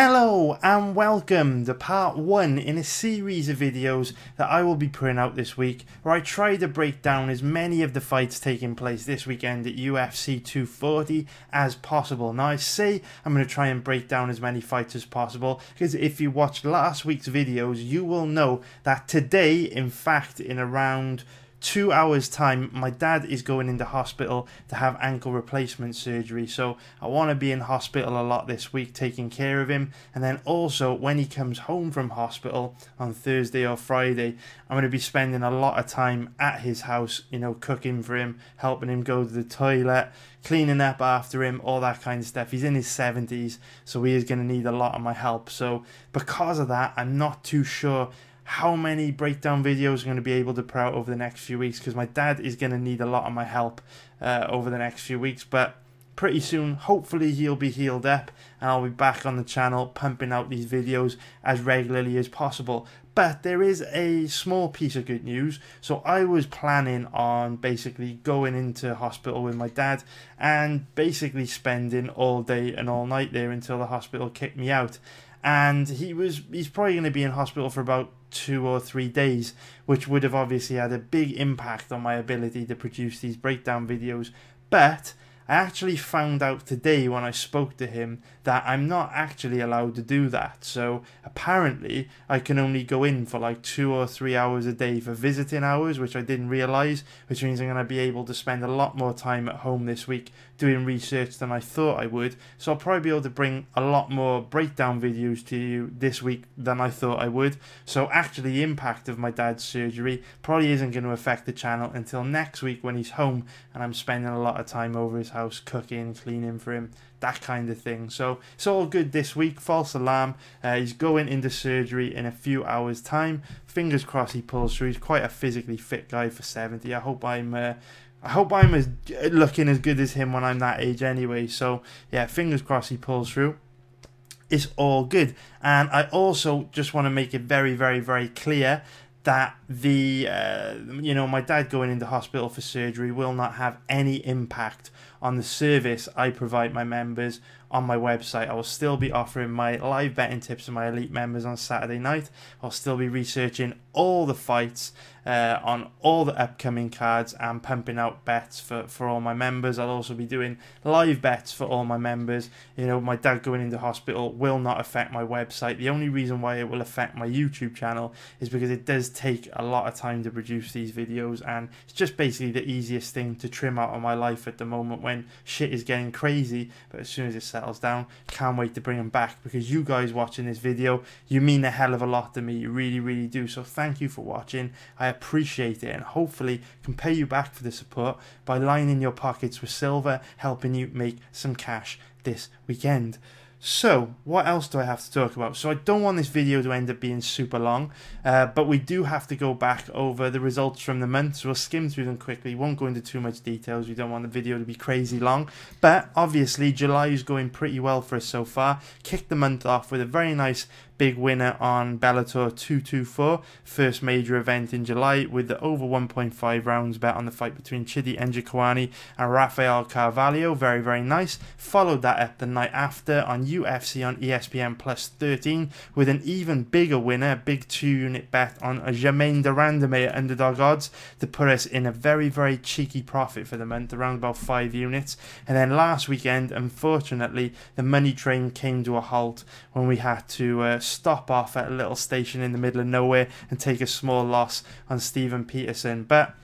Hello and welcome to part one in a series of videos that I will be putting out this week where I try to break down as many of the fights taking place this weekend at UFC 240 as possible. Now I say I'm going to try and break down as many fights as possible because if you watched last week's videos you will know that today in fact in around two hours time my dad is going into hospital to have ankle replacement surgery. So i want to be in hospital a lot this week taking care of him. And then also when he comes home from hospital on thursday or friday i'm going to be spending a lot of time at his house you know cooking for him helping him go to the toilet cleaning up after him all that kind of stuff. He's in his 70s so he is going to need a lot of my help. So because of that i'm not too sure how many breakdown videos I'm going to be able to put out over the next few weeks because my dad is going to need a lot of my help uh, over the next few weeks. But pretty soon, hopefully, he'll be healed up and I'll be back on the channel pumping out these videos as regularly as possible. But there is a small piece of good news. So I was planning on basically going into hospital with my dad and basically spending all day and all night there until the hospital kicked me out and he was he's probably going to be in hospital for about two or three days which would have obviously had a big impact on my ability to produce these breakdown videos but I actually found out today when I spoke to him that I'm not actually allowed to do that. So apparently, I can only go in for like two or three hours a day for visiting hours, which I didn't realize, which means I'm going to be able to spend a lot more time at home this week doing research than I thought I would. So I'll probably be able to bring a lot more breakdown videos to you this week than I thought I would. So actually, the impact of my dad's surgery probably isn't going to affect the channel until next week when he's home and I'm spending a lot of time over his house cooking, cleaning for him, that kind of thing. So it's all good this week. False alarm. Uh, he's going into surgery in a few hours' time. Fingers crossed he pulls through. He's quite a physically fit guy for 70. I hope I'm. Uh, I hope I'm as looking as good as him when I'm that age anyway. So yeah, fingers crossed he pulls through. It's all good. And I also just want to make it very, very, very clear that the uh, you know my dad going into hospital for surgery will not have any impact on the service I provide my members on my website. I will still be offering my live betting tips to my elite members on Saturday night. I'll still be researching all the fights uh, on all the upcoming cards and pumping out bets for, for all my members. I'll also be doing live bets for all my members. You know, my dad going into hospital will not affect my website. The only reason why it will affect my YouTube channel is because it does take a lot of time to produce these videos and it's just basically the easiest thing to trim out of my life at the moment when shit is getting crazy. But as soon as it settles down, can't wait to bring them back because you guys watching this video, you mean a hell of a lot to me. You really, really do. So thank you for watching. I appreciate it and hopefully can pay you back for the support by lining your pockets with silver, helping you make some cash this weekend. So, what else do I have to talk about? So, I don't want this video to end up being super long, uh, but we do have to go back over the results from the month. So, we'll skim through them quickly. Won't go into too much details. We don't want the video to be crazy long. But obviously, July is going pretty well for us so far. Kicked the month off with a very nice big winner on Bellator 224, first major event in July, with the over 1.5 rounds bet on the fight between Chidi Njokuani and Rafael Carvalho. Very, very nice. Followed that up the night after on UFC on ESPN plus 13 with an even bigger winner, big two unit bet on Germaine de Randamie at underdog odds to put us in a very, very cheeky profit for the month, around about five units. And then last weekend, unfortunately, the money train came to a halt when we had to. Uh, stop off at a little station in the middle of nowhere and take a small loss on Steven Peterson. But,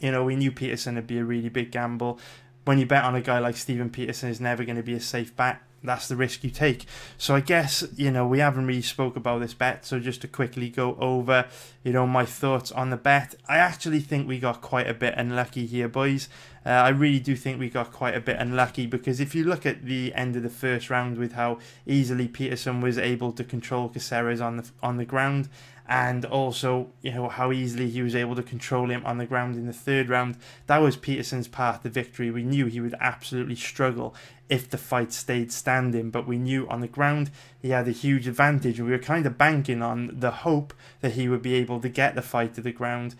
you know, we knew Peterson would be a really big gamble. When you bet on a guy like Steven Peterson, is never going to be a safe bet that's the risk you take. So I guess you know we haven't really spoke about this bet. So just to quickly go over, you know, my thoughts on the bet. I actually think we got quite a bit unlucky here, boys. Uh, I really do think we got quite a bit unlucky because if you look at the end of the first round with how easily Peterson was able to control Caceres on the on the ground and also you know how easily he was able to control him on the ground in the third round. That was Peterson's path to victory. We knew he would absolutely struggle if the fight stayed standing, but we knew on the ground he had a huge advantage. We were kind of banking on the hope that he would be able to get the fight to the ground.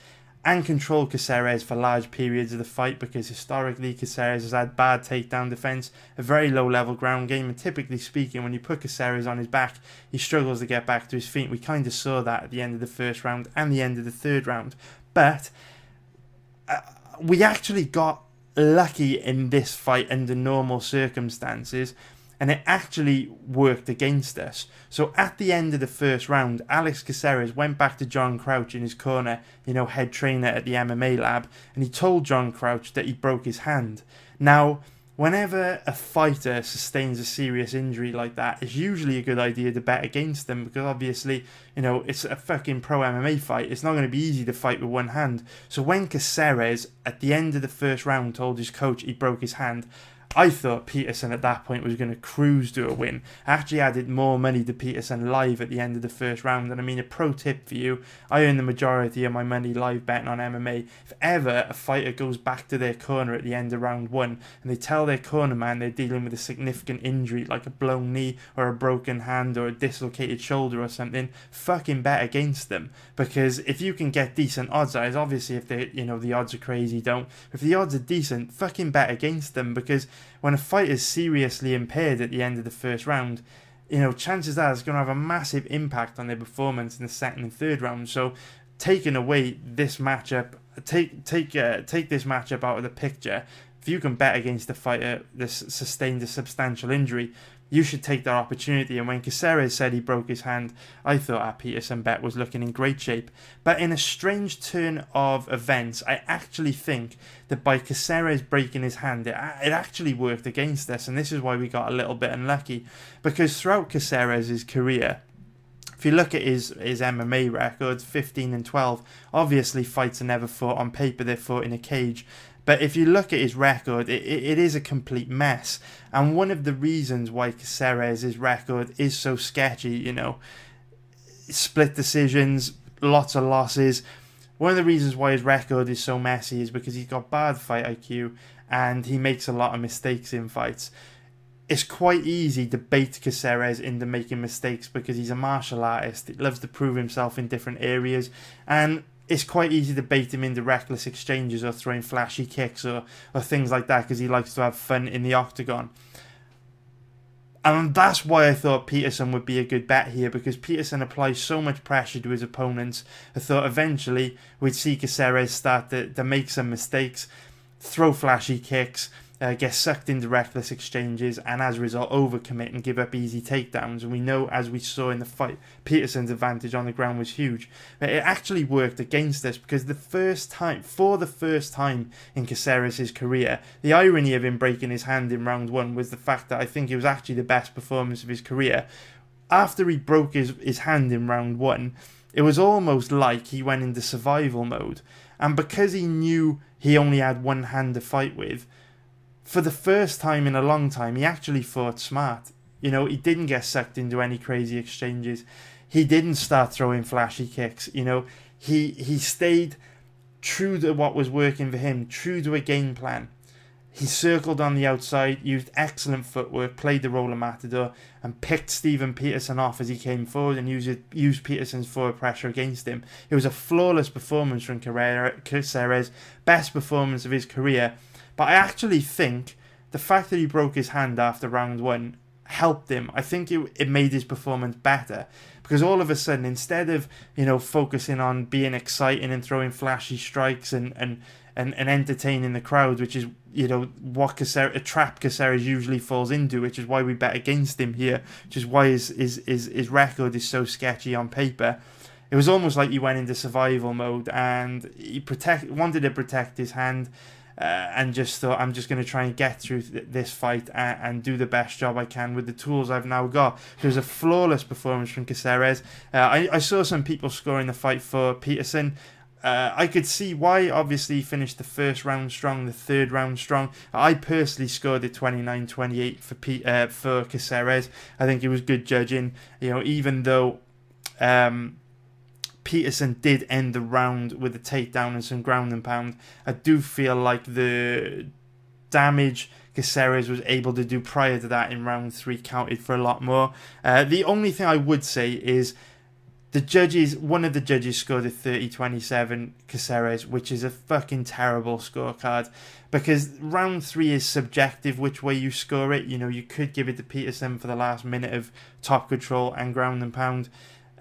And control Caceres for large periods of the fight because historically Caceres has had bad takedown defense, a very low level ground game, and typically speaking, when you put Caceres on his back, he struggles to get back to his feet. We kind of saw that at the end of the first round and the end of the third round. But uh, we actually got lucky in this fight under normal circumstances and it actually worked against us. So at the end of the first round, Alex Caceres went back to John Crouch in his corner, you know, head trainer at the MMA lab, and he told John Crouch that he broke his hand. Now, whenever a fighter sustains a serious injury like that, it's usually a good idea to bet against them because obviously, you know, it's a fucking pro MMA fight. It's not going to be easy to fight with one hand. So when Caceres, at the end of the first round, told his coach he broke his hand, I thought Peterson at that point was going to cruise to a win. I actually added more money to Peterson live at the end of the first round. And I mean, a pro tip for you I earn the majority of my money live betting on MMA. If ever a fighter goes back to their corner at the end of round one and they tell their corner man they're dealing with a significant injury like a blown knee or a broken hand or a dislocated shoulder or something, fucking bet against them. Because if you can get decent odds, as obviously if they, you know, the odds are crazy, don't. If the odds are decent, fucking bet against them because when a fight is seriously impaired at the end of the first round, you know, chances are it's going to have a massive impact on their performance in the second and third round. So, taking away this matchup, take take uh, take this matchup out of the picture. If you can bet against a fighter that's sustained a substantial injury, you should take that opportunity. And when Caceres said he broke his hand, I thought our Peterson bet was looking in great shape. But in a strange turn of events, I actually think that by Caceres breaking his hand, it, it actually worked against us. And this is why we got a little bit unlucky. Because throughout Caceres' career, if you look at his, his MMA records, 15 and 12, obviously fights are never fought on paper, they're fought in a cage. But if you look at his record, it, it is a complete mess. And one of the reasons why Caceres' record is so sketchy, you know, split decisions, lots of losses. One of the reasons why his record is so messy is because he's got bad fight IQ and he makes a lot of mistakes in fights. It's quite easy to bait Caceres into making mistakes because he's a martial artist. He loves to prove himself in different areas. And it's quite easy to bait him into reckless exchanges or throwing flashy kicks or, or things like that because he likes to have fun in the octagon. And that's why I thought Peterson would be a good bet here because Peterson applies so much pressure to his opponents. I thought eventually we'd see Caceres start to, to make some mistakes, throw flashy kicks, uh, get sucked into reckless exchanges and as a result overcommit and give up easy takedowns. And we know, as we saw in the fight, Peterson's advantage on the ground was huge. But it actually worked against us because the first time, for the first time in Caceres' career, the irony of him breaking his hand in round one was the fact that I think it was actually the best performance of his career. After he broke his, his hand in round one, it was almost like he went into survival mode. And because he knew he only had one hand to fight with, for the first time in a long time, he actually fought smart. You know, he didn't get sucked into any crazy exchanges. He didn't start throwing flashy kicks. You know, he he stayed true to what was working for him, true to a game plan. He circled on the outside, used excellent footwork, played the role of Matador, and picked Steven Peterson off as he came forward and used, used Peterson's forward pressure against him. It was a flawless performance from Caceres, best performance of his career, but I actually think the fact that he broke his hand after round one helped him. I think it, it made his performance better because all of a sudden, instead of you know focusing on being exciting and throwing flashy strikes and and and, and entertaining the crowd, which is you know what a trap Caceres usually falls into, which is why we bet against him here, which is why his his his, his record is so sketchy on paper. It was almost like he went into survival mode and he protect wanted to protect his hand uh, and just thought I'm just going to try and get through th- this fight and, and, do the best job I can with the tools I've now got. It was a flawless performance from Caceres. Uh, I, I saw some people scoring the fight for Peterson. Uh, I could see why, obviously, he finished the first round strong, the third round strong. I personally scored it 29 28 for, P- uh, for Caceres. I think it was good judging, you know, even though. Um, Peterson did end the round with a takedown and some ground and pound. I do feel like the damage Caceres was able to do prior to that in round three counted for a lot more. Uh, the only thing I would say is the judges, one of the judges scored a 30 27 Caceres, which is a fucking terrible scorecard because round three is subjective which way you score it. You know, you could give it to Peterson for the last minute of top control and ground and pound.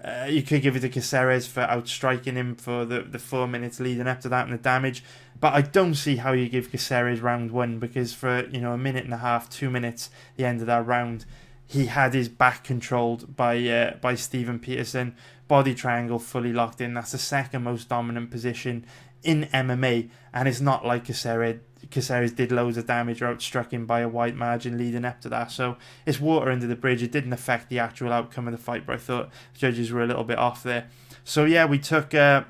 Uh, you could give it to Caceres for outstriking him for the, the four minutes leading up to that and the damage. But I don't see how you give Caceres round one because for you know a minute and a half, two minutes, the end of that round, he had his back controlled by uh, by Steven Peterson. Body triangle fully locked in. That's the second most dominant position in MMA, and it's not like Caceres Caceres did loads of damage or outstruck him by a wide margin leading up to that. So it's water under the bridge. It didn't affect the actual outcome of the fight, but I thought judges were a little bit off there. So yeah, we took uh,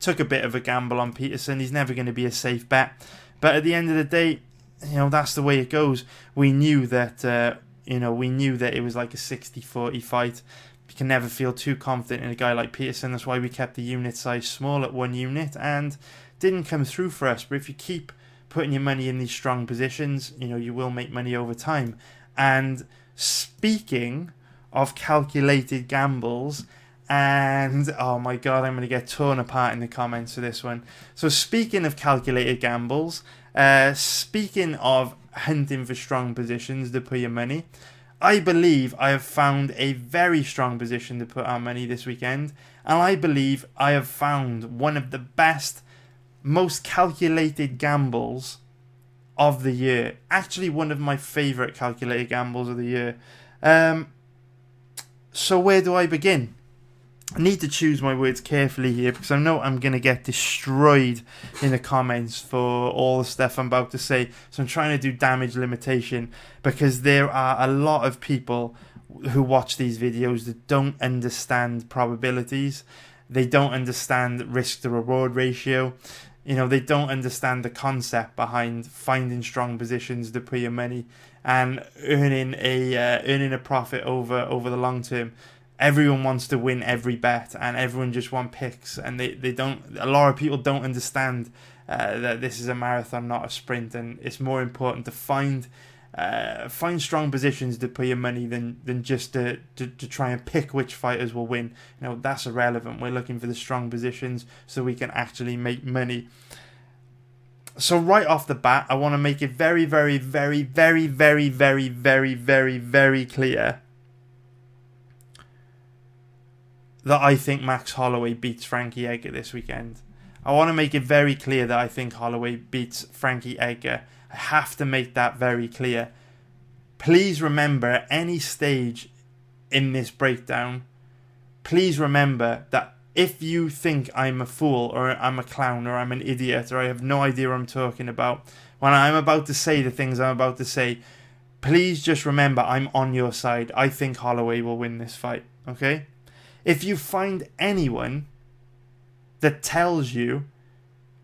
took a bit of a gamble on Peterson. He's never going to be a safe bet, but at the end of the day, you know that's the way it goes. We knew that uh, you know we knew that it was like a 60-40 fight. You can never feel too confident in a guy like Peterson. That's why we kept the unit size small at one unit and didn't come through for us. But if you keep putting your money in these strong positions, you know, you will make money over time. And speaking of calculated gambles, and oh my god, I'm going to get torn apart in the comments for this one. So, speaking of calculated gambles, uh, speaking of hunting for strong positions to put your money, I believe I have found a very strong position to put our money this weekend, and I believe I have found one of the best most calculated gambles of the year. Actually, one of my favorite calculated gambles of the year. Um, so, where do I begin? I need to choose my words carefully here because I know I'm going to get destroyed in the comments for all the stuff I'm about to say. So, I'm trying to do damage limitation because there are a lot of people who watch these videos that don't understand probabilities. They don't understand risk to reward ratio you know they don't understand the concept behind finding strong positions to put your money and earning a uh, earning a profit over over the long term. Everyone wants to win every bet and everyone just want picks and they, they don't a lot of people don't understand uh, that this is a marathon not a sprint and it's more important to find uh, find strong positions to put your money than than just to, to, to try and pick which fighters will win. You know that's irrelevant. We're looking for the strong positions so we can actually make money. So right off the bat, I want to make it very, very, very, very, very, very, very, very, very clear that I think Max Holloway beats Frankie Edgar this weekend. I want to make it very clear that I think Holloway beats Frankie Edgar I have to make that very clear. Please remember at any stage in this breakdown, please remember that if you think I'm a fool or I'm a clown or I'm an idiot or I have no idea what I'm talking about, when I'm about to say the things I'm about to say, please just remember I'm on your side. I think Holloway will win this fight, okay? If you find anyone that tells you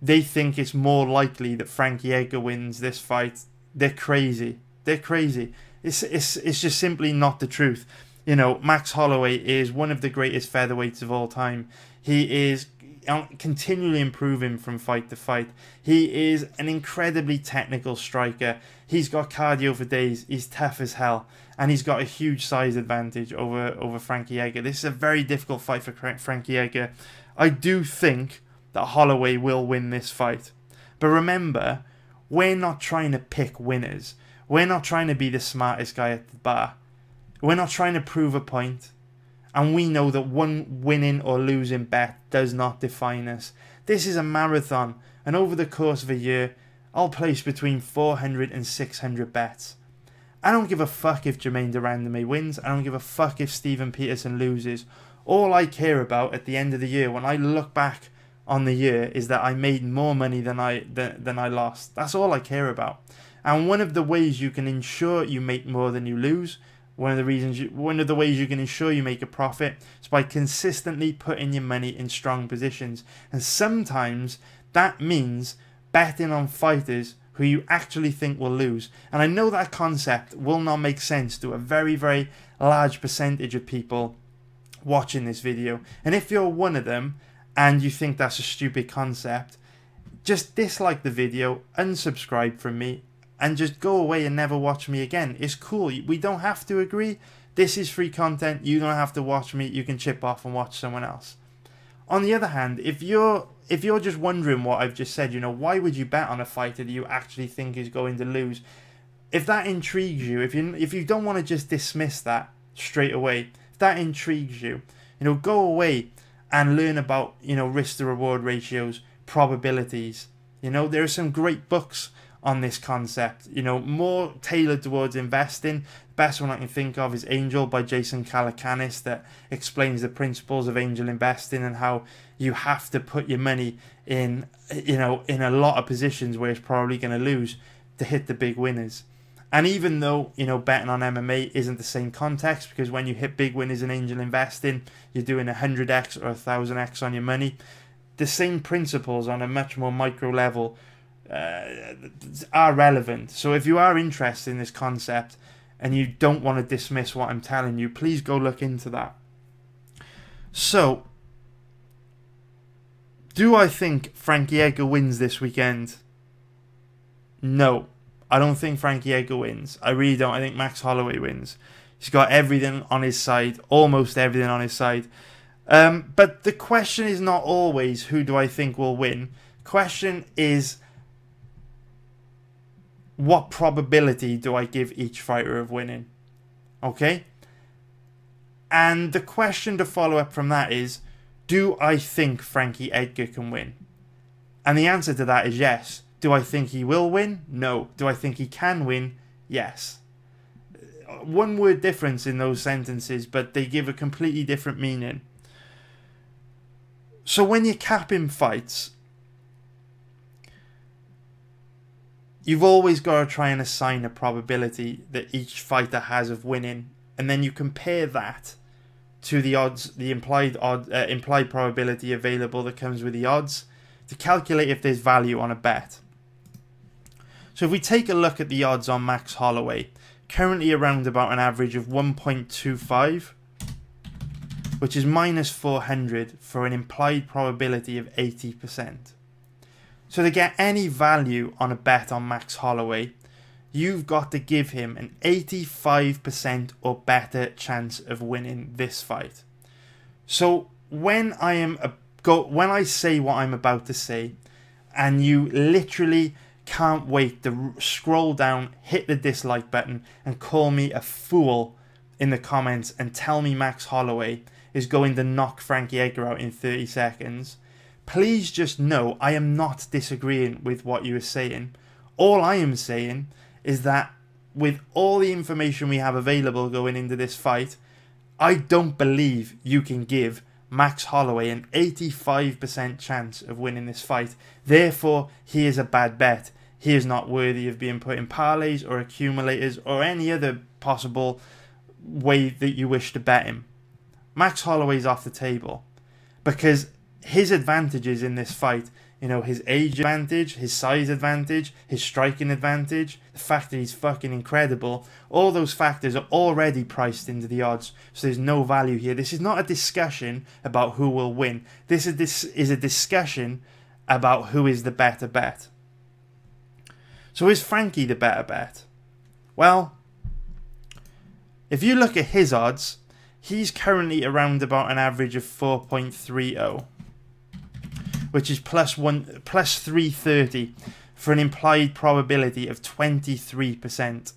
they think it's more likely that Frankie Edgar wins this fight. They're crazy. They're crazy. It's it's it's just simply not the truth. You know, Max Holloway is one of the greatest featherweights of all time. He is um, continually improving from fight to fight. He is an incredibly technical striker. He's got cardio for days. He's tough as hell, and he's got a huge size advantage over over Frankie Edgar. This is a very difficult fight for Frankie Edgar. I do think that Holloway will win this fight. But remember, we're not trying to pick winners. We're not trying to be the smartest guy at the bar. We're not trying to prove a point. And we know that one winning or losing bet does not define us. This is a marathon, and over the course of a year, I'll place between 400 and 600 bets. I don't give a fuck if Germaine de Randamie wins. I don't give a fuck if Steven Peterson loses. All I care about at the end of the year, when I look back on the year is that I made more money than I than, than I lost. That's all I care about. And one of the ways you can ensure you make more than you lose, one of the reasons you, one of the ways you can ensure you make a profit is by consistently putting your money in strong positions. And sometimes that means betting on fighters who you actually think will lose. And I know that concept will not make sense to a very very large percentage of people watching this video. And if you're one of them, and you think that's a stupid concept, just dislike the video, unsubscribe from me, and just go away and never watch me again. It's cool. We don't have to agree. This is free content. You don't have to watch me. You can chip off and watch someone else. On the other hand, if you're if you're just wondering what I've just said, you know, why would you bet on a fighter that you actually think is going to lose? If that intrigues you, if you if you don't want to just dismiss that straight away, if that intrigues you, you know, go away and learn about, you know, risk to reward ratios, probabilities. You know, there are some great books on this concept. You know, more tailored towards investing. Best one I can think of is Angel by Jason Calacanis that explains the principles of angel investing and how you have to put your money in, you know, in a lot of positions where it's probably going to lose to hit the big winners. And even though, you know, betting on MMA isn't the same context because when you hit big winners in angel investing, you're doing a 100x or a 1000x on your money, the same principles on a much more micro level uh, are relevant. So if you are interested in this concept and you don't want to dismiss what I'm telling you, please go look into that. So, do I think Frankie Edgar wins this weekend? No. I don't think Frankie Edgar wins. I really don't. I think Max Holloway wins. He's got everything on his side, almost everything on his side. Um, but the question is not always who do I think will win. Question is what probability do I give each fighter of winning? Okay? And the question to follow up from that is do I think Frankie Edgar can win? And the answer to that is yes. Do I think he will win? No. Do I think he can win? Yes. One word difference in those sentences, but they give a completely different meaning. So when you're capping fights, you've always got to try and assign a probability that each fighter has of winning, and then you compare that to the odds, the implied odd, uh, implied probability available that comes with the odds, to calculate if there's value on a bet. So if we take a look at the odds on Max Holloway, currently around about an average of 1.25, which is minus 400 for an implied probability of 80%. So to get any value on a bet on Max Holloway, you've got to give him an 85% or better chance of winning this fight. So when I am a, go when I say what I'm about to say, and you literally can't wait to scroll down, hit the dislike button, and call me a fool in the comments and tell me Max Holloway is going to knock Frankie Edgar out in 30 seconds please just know I am not disagreeing with what you are saying. All I am saying is that with all the information we have available going into this fight, I don't believe you can give Max Holloway an 85% chance of winning this fight. Therefore, he is a bad bet. He is not worthy of being put in parlays or accumulators or any other possible way that you wish to bet him. Max Holloway's off the table because his advantages in this fight, you know, his age advantage, his size advantage, his striking advantage, the fact that he's fucking incredible, all those factors are already priced into the odds, so there's no value here. This is not a discussion about who will win. This is this is a discussion about who is the better bet. So is Frankie the better bet? Well, if you look at his odds, he's currently around about an average of 4.30 which is plus one plus 330 for an implied probability of 23%.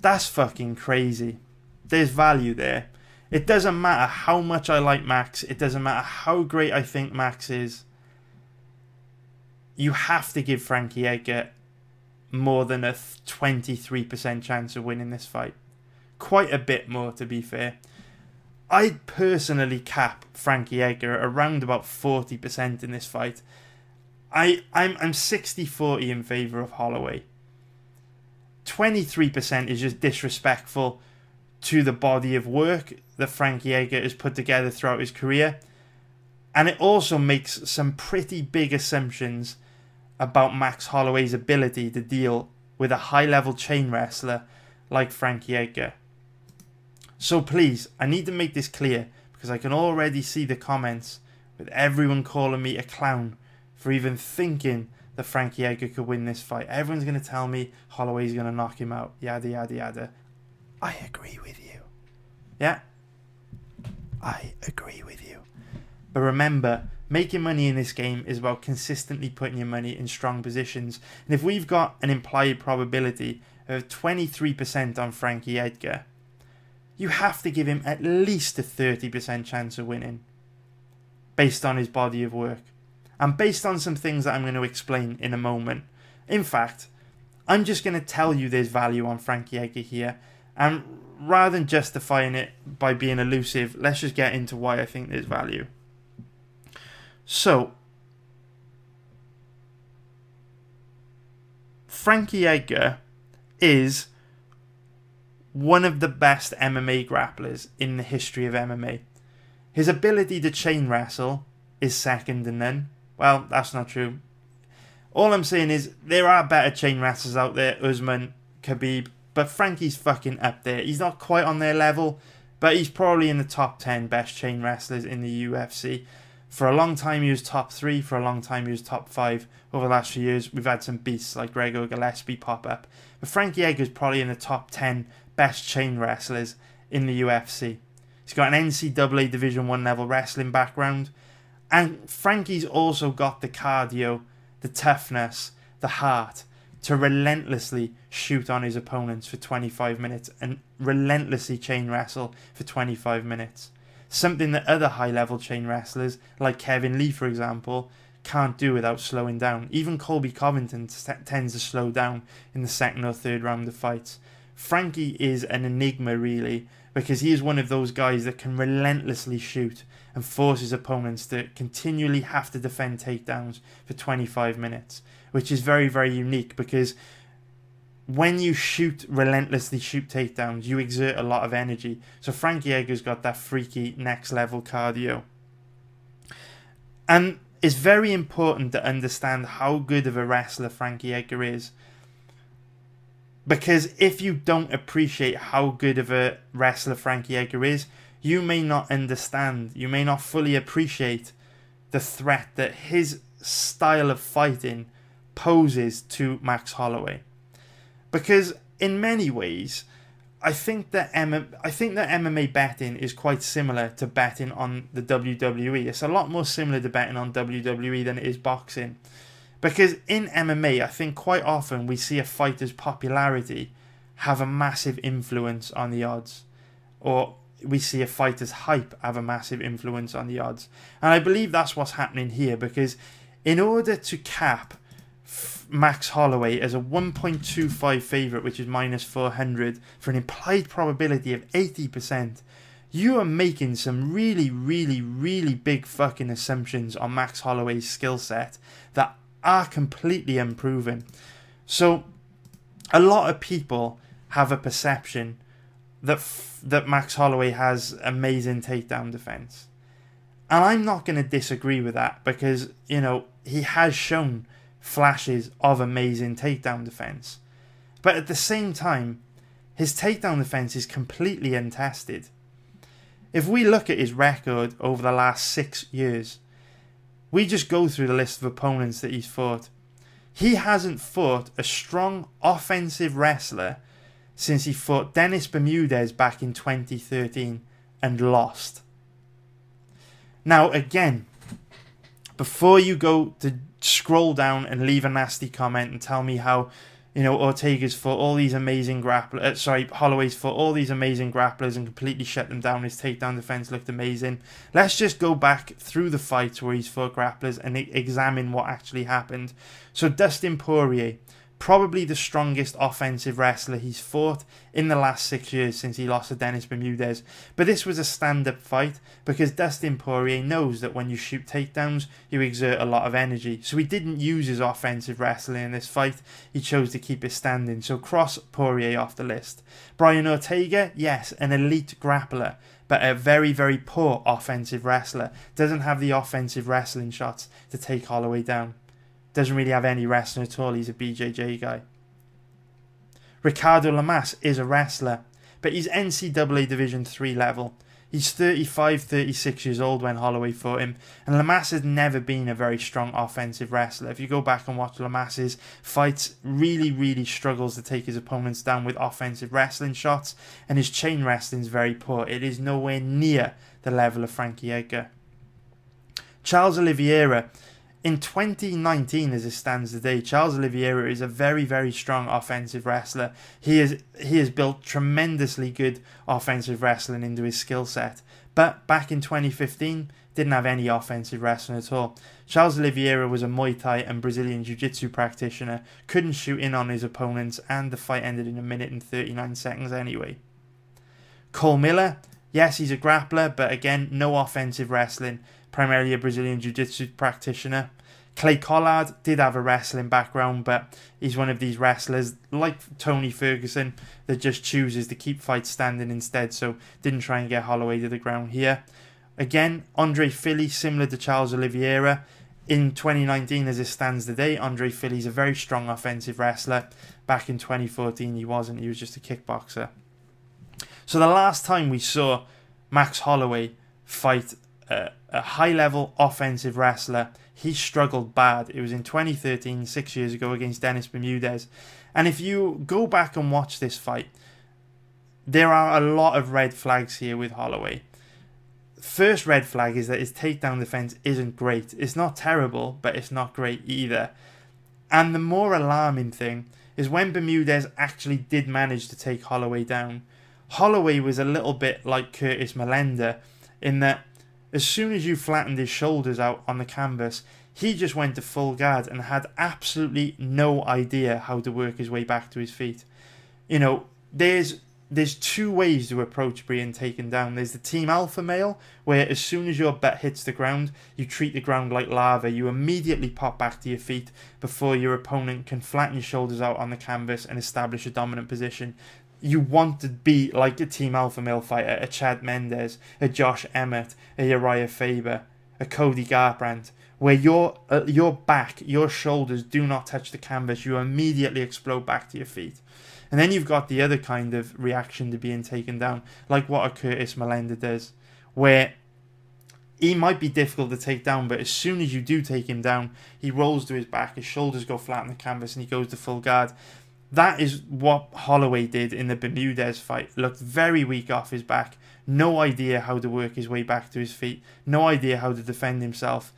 That's fucking crazy. There's value there. It doesn't matter how much I like Max, it doesn't matter how great I think Max is. You have to give Frankie Edgar more than a 23% chance of winning this fight. Quite a bit more, to be fair. I'd personally cap Frankie Edgar around about 40% in this fight. I, I'm, I'm 60 40 in favour of Holloway. 23% is just disrespectful to the body of work that Frankie Edgar has put together throughout his career. And it also makes some pretty big assumptions about Max Holloway's ability to deal with a high level chain wrestler like Frankie Edgar. So please, I need to make this clear because I can already see the comments with everyone calling me a clown for even thinking that Frankie Edgar could win this fight. Everyone's going to tell me Holloway's going to knock him out. Yada, yada, yada. I agree with you. Yeah? I agree with you. But remember, making money in this game is about consistently putting your money in strong positions. And if we've got an implied probability of 23% on Frankie Edgar, you have to give him at least a 30% chance of winning based on his body of work and based on some things that I'm going to explain in a moment. In fact, I'm just going to tell you there's value on Frankie Edgar here, and rather than justifying it by being elusive, let's just get into why I think there's value. So, Frankie Edgar is one of the best MMA grapplers in the history of MMA. His ability to chain wrestle is second and then. Well, that's not true. All I'm saying is there are better chain wrestlers out there, Usman, Khabib, but Frankie's fucking up there. He's not quite on their level, but he's probably in the top 10 best chain wrestlers in the UFC. For a long time, he was top three. For a long time, he was top five. Over the last few years, we've had some beasts like Gregor Gillespie pop up. But Frankie Edgar's probably in the top 10 best chain wrestlers in the UFC. He's got an NCAA Division 1 level wrestling background. And Frankie's also got the cardio, the toughness, the heart to relentlessly shoot on his opponents for 25 minutes and relentlessly chain wrestle for 25 minutes. Something that other high level chain wrestlers, like Kevin Lee for example, can't do without slowing down. Even Colby Covington t- tends to slow down in the second or third round of fights. Frankie is an enigma, really, because he is one of those guys that can relentlessly shoot and force his opponents to continually have to defend takedowns for 25 minutes, which is very, very unique because when you shoot relentlessly shoot takedowns, you exert a lot of energy. So Frankie Edgar's got that freaky next level cardio. And it's very important to understand how good of a wrestler Frankie Edgar is because if you don't appreciate how good of a wrestler Frankie Edgar is, you may not understand, you may not fully appreciate the threat that his style of fighting poses to Max Holloway. Because in many ways, I think that M- I think that MMA betting is quite similar to betting on the WWE. It's a lot more similar to betting on WWE than it is boxing. Because in MMA, I think quite often we see a fighter's popularity have a massive influence on the odds, or we see a fighter's hype have a massive influence on the odds. And I believe that's what's happening here because in order to cap Max Holloway as a 1.25 favourite, which is minus 400, for an implied probability of 80%, you are making some really, really, really big fucking assumptions on Max Holloway's skill set that are completely unproven. So, a lot of people have a perception that f- that Max Holloway has amazing takedown defense, and I'm not going to disagree with that because you know he has shown flashes of amazing takedown defense, but at the same time, his takedown defense is completely untested. If we look at his record over the last six years, we just go through the list of opponents that he's fought. He hasn't fought a strong offensive wrestler since he fought Dennis Bermudez back in 2013 and lost. Now, again, before you go to scroll down and leave a nasty comment and tell me how you know, Ortega's fought all these amazing grapplers. Uh, sorry, Holloway's fought all these amazing grapplers and completely shut them down. His takedown defense looked amazing. Let's just go back through the fights where he's fought grapplers and examine what actually happened. So Dustin Poirier, probably the strongest offensive wrestler he's fought in the last six years since he lost to Dennis Bermudez. But this was a stand up fight because Dustin Poirier knows that when you shoot takedowns, you exert a lot of energy. So he didn't use his offensive wrestling in this fight, he chose to keep it standing. So cross Poirier off the list. Brian Ortega, yes, an elite grappler but a very, very poor offensive wrestler. Doesn't have the offensive wrestling shots to take Holloway down doesn't really have any wrestling at all. He's a BJJ guy. Ricardo Lamas is a wrestler, but he's NCAA Division 3 level. He's 35, 36 years old when Holloway fought him, and Lamas has never been a very strong offensive wrestler. If you go back and watch Lamas's fights, really, really struggles to take his opponents down with offensive wrestling shots, and his chain wrestling is very poor. It is nowhere near the level of Frankie Edgar. Charles Oliveira in 2019, as it stands today, Charles Oliveira is a very, very strong offensive wrestler. He is he has built tremendously good offensive wrestling into his skill set. But back in 2015, didn't have any offensive wrestling at all. Charles Oliveira was a Muay Thai and Brazilian Jiu Jitsu practitioner, couldn't shoot in on his opponents, and the fight ended in a minute and 39 seconds anyway. Cole Miller, yes, he's a grappler, but again, no offensive wrestling primarily a Brazilian Jiu Jitsu practitioner. Clay Collard did have a wrestling background, but he's one of these wrestlers like Tony Ferguson that just chooses to keep fights standing instead, so didn't try and get Holloway to the ground here. Again, Andre Fili, similar to Charles Oliveira, in 2019 as it stands today, Andre Fili's a very strong offensive wrestler. Back in 2014, he wasn't, he was just a kickboxer. So the last time we saw Max Holloway fight a, a high level offensive wrestler. He struggled bad. It was in 2013, six years ago, against Dennis Bermudez. And if you go back and watch this fight, there are a lot of red flags here with Holloway. First red flag is that his takedown defense isn't great. It's not terrible, but it's not great either. And the more alarming thing is when Bermudez actually did manage to take Holloway down. Holloway was a little bit like Curtis Millender in that as soon as you flattened his shoulders out on the canvas, he just went to full guard and had absolutely no idea how to work his way back to his feet. You know, there's there's two ways to approach being taken down. There's the team alpha male, where as soon as your bet hits the ground, you treat the ground like lava. You immediately pop back to your feet before your opponent can flatten your shoulders out on the canvas and establish a dominant position you want to be like a Team Alpha Male fighter, a Chad Mendes, a Josh Emmett, a Uriah Faber, a Cody Garbrandt, where your uh, your back, your shoulders do not touch the canvas, you immediately explode back to your feet. And then you've got the other kind of reaction to being taken down, like what a Curtis Millender does, where he might be difficult to take down, but as soon as you do take him down, he rolls to his back, his shoulders go flat on the canvas, and he goes to full guard. That is what Holloway did in the Bermudez fight. Looked very weak off his back. No idea how to work his way back to his feet. No idea how to defend himself.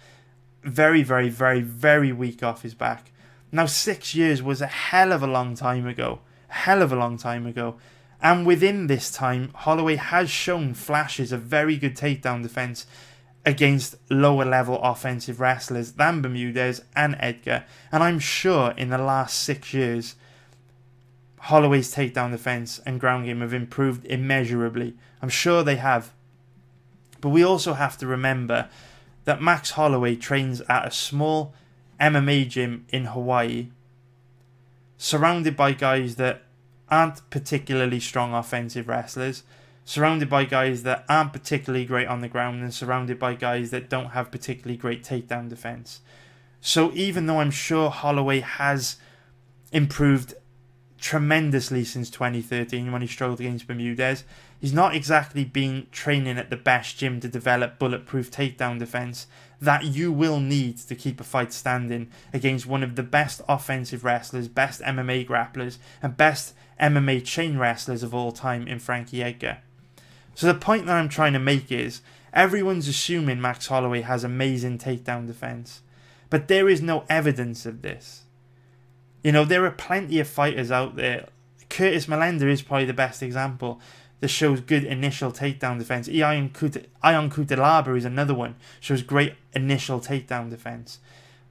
Very, very, very, very weak off his back. Now, six years was a hell of a long time ago. Hell of a long time ago. And within this time, Holloway has shown flashes of very good takedown defense against lower level offensive wrestlers than Bermudez and Edgar. And I'm sure in the last six years, Holloway's takedown defense and ground game have improved immeasurably. I'm sure they have. But we also have to remember that Max Holloway trains at a small MMA gym in Hawaii, surrounded by guys that aren't particularly strong offensive wrestlers, surrounded by guys that aren't particularly great on the ground, and surrounded by guys that don't have particularly great takedown defense. So even though I'm sure Holloway has improved tremendously since 2013 when he struggled against Bermudez. He's not exactly been training at the best gym to develop bulletproof takedown defense that you will need to keep a fight standing against one of the best offensive wrestlers, best MMA grapplers, and best MMA chain wrestlers of all time in Frankie Edgar. So the point that I'm trying to make is everyone's assuming Max Holloway has amazing takedown defense, but there is no evidence of this. You know, there are plenty of fighters out there. Curtis Millender is probably the best example that shows good initial takedown defense. Ion Cutelaba is another one, shows great initial takedown defense.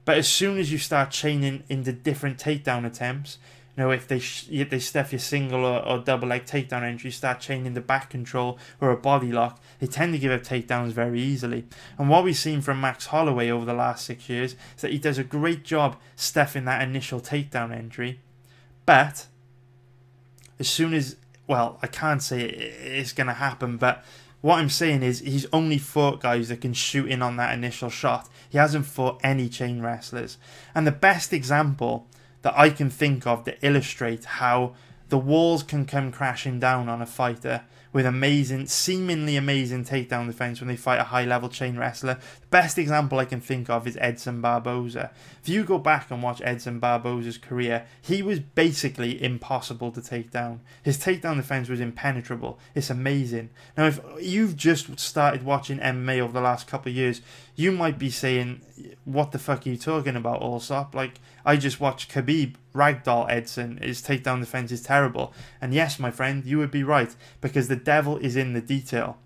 But as soon as you start chaining into different takedown attempts, you know, if they sh- if they stuff your single or, or double leg takedown entry, start chaining the back control or a body lock, they tend to give up takedowns very easily. And what we've seen from Max Holloway over the last six years is that he does a great job stuffing that initial takedown entry. But as soon as, well, I can't say it's going to happen, but what I'm saying is he's only fought guys that can shoot in on that initial shot. He hasn't fought any chain wrestlers. And the best example that I can think of to illustrate how the walls can come crashing down on a fighter with amazing, seemingly amazing takedown defense when they fight a high level chain wrestler. The best example I can think of is Edson Barboza. If you go back and watch Edson Barboza's career, he was basically impossible to take down. His takedown defense was impenetrable. It's amazing. Now, if you've just started watching MMA over the last couple of years, you might be saying, "What the fuck are you talking about, Allsopp?" Like I just watched Khabib ragdoll Edson. His takedown defense is terrible. And yes, my friend, you would be right because the devil is in the detail.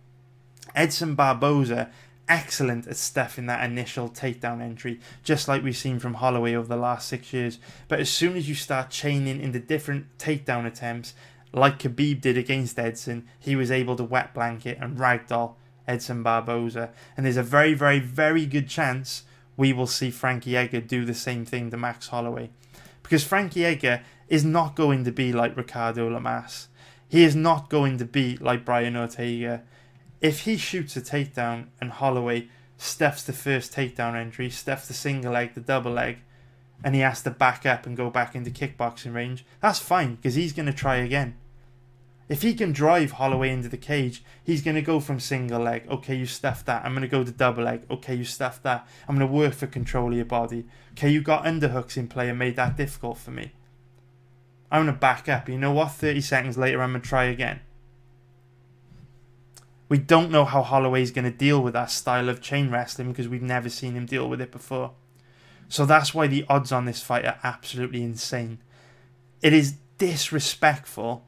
Edson Barboza excellent at stuffing that initial takedown entry, just like we've seen from Holloway over the last six years. But as soon as you start chaining into different takedown attempts, like Khabib did against Edson, he was able to wet blanket and ragdoll Edson Barboza. And there's a very, very, very good chance we will see Frankie Edgar do the same thing to Max Holloway. Because Frankie Edgar is not going to be like Ricardo Lamas. He is not going to be like Brian Ortega. If he shoots a takedown and Holloway stuffs the first takedown entry, stuffs the single leg, the double leg, and he has to back up and go back into kickboxing range, that's fine because he's going to try again. If he can drive Holloway into the cage, he's going to go from single leg. Okay, you stuffed that. I'm going to go to double leg. Okay, you stuffed that. I'm going to work for control of your body. Okay, you got underhooks in play and made that difficult for me. I'm going to back up. You know what? 30 seconds later, I'm going to try again. We don't know how Holloway's going to deal with that style of chain wrestling because we've never seen him deal with it before. So that's why the odds on this fight are absolutely insane. It is disrespectful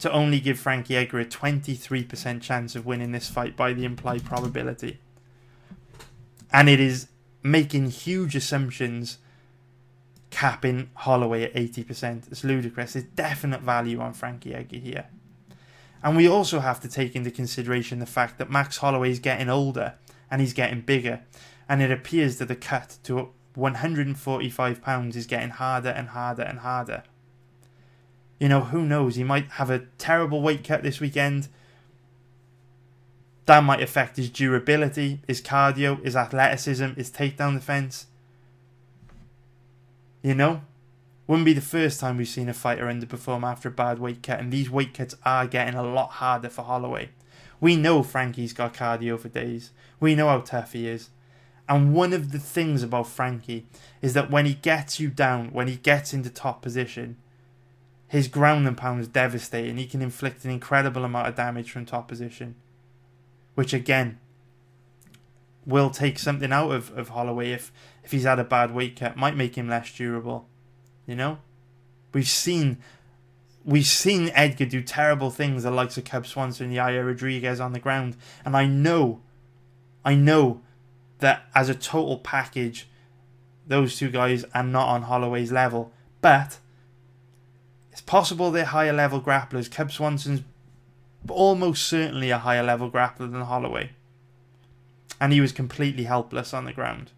to only give Frankie Edgar a 23% chance of winning this fight by the implied probability. And it is making huge assumptions, capping Holloway at 80%. It's ludicrous. There's definite value on Frankie Edgar here. And we also have to take into consideration the fact that Max Holloway is getting older and he's getting bigger. And it appears that the cut to 145 pounds is getting harder and harder and harder you know, who knows? He might have a terrible weight cut this weekend. That might affect his durability, his cardio, his athleticism, his takedown defense. You know? Wouldn't be the first time we've seen a fighter underperform after a bad weight cut, and these weight cuts are getting a lot harder for Holloway. We know Frankie's got cardio for days. We know how tough he is. And one of the things about Frankie is that when he gets you down, when he gets into top position, his ground and pound is devastating. He can inflict an incredible amount of damage from top position, which again will take something out of, of Holloway if, if he's had a bad weight cut. Might make him less durable. You know? We've seen we've seen Edgar do terrible things the likes of Cub Swanson and Yair Rodriguez on the ground. And I know I know that as a total package, those two guys are not on Holloway's level. But it's possible they're higher level grapplers. Cub Swanson's almost certainly a higher level grappler than Holloway. And he was completely helpless on the ground.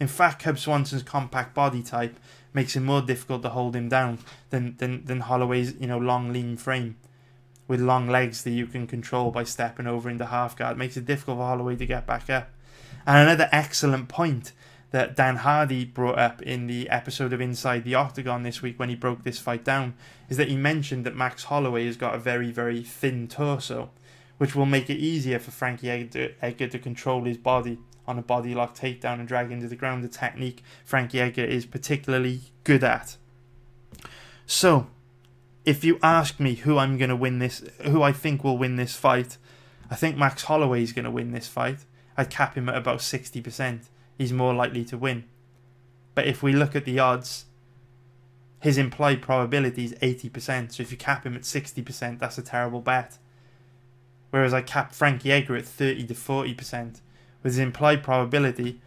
In fact, Cub Swanson's compact body type makes it more difficult to hold him down than, than, than Holloway's you know long lean frame with long legs that you can control by stepping over into half guard. It makes it difficult for Holloway to get back up. And another excellent point that Dan Hardy brought up in the episode of Inside the Octagon this week when he broke this fight down is that he mentioned that Max Holloway has got a very, very thin torso, which will make it easier for Frankie Edgar, Edgar to control his body on a body lock takedown and drag into the ground, a technique Frankie Edgar is particularly good at. So, if you ask me who I'm going to win this, who I think will win this fight, I think Max Holloway is going to win this fight. I'd cap him at about 60% he's more likely to win. But if we look at the odds, his implied probability is 80%. So if you cap him at 60%, that's a terrible bet. Whereas I cap Frankie Edgar at 30 to 40%. With his implied probability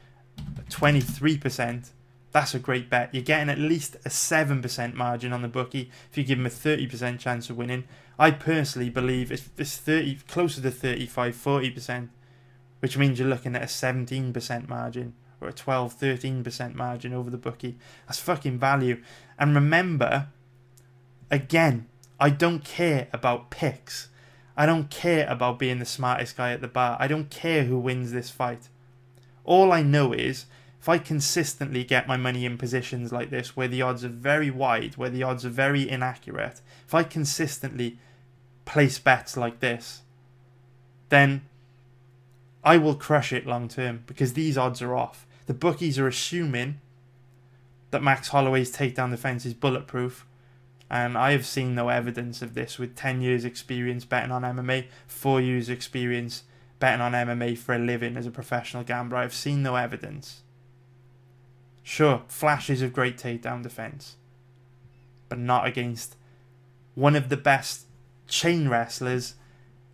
23%, that's a great bet. You're getting at least a 7% margin on the bookie if you give him a 30% chance of winning. I personally believe it's, it's 30 closer to 35 40%, which means you're looking at a 17% margin or a 12, 13% margin over the bookie. That's fucking value. And remember, again, I don't care about picks. I don't care about being the smartest guy at the bar. I don't care who wins this fight. All I know is if I consistently get my money in positions like this where the odds are very wide, where the odds are very inaccurate, if I consistently place bets like this, then I will crush it long term because these odds are off. The bookies are assuming that Max Holloway's takedown defense is bulletproof. And I have seen no evidence of this with 10 years' experience betting on MMA, 4 years' experience betting on MMA for a living as a professional gambler. I've seen no evidence. Sure, flashes of great takedown defense, but not against one of the best chain wrestlers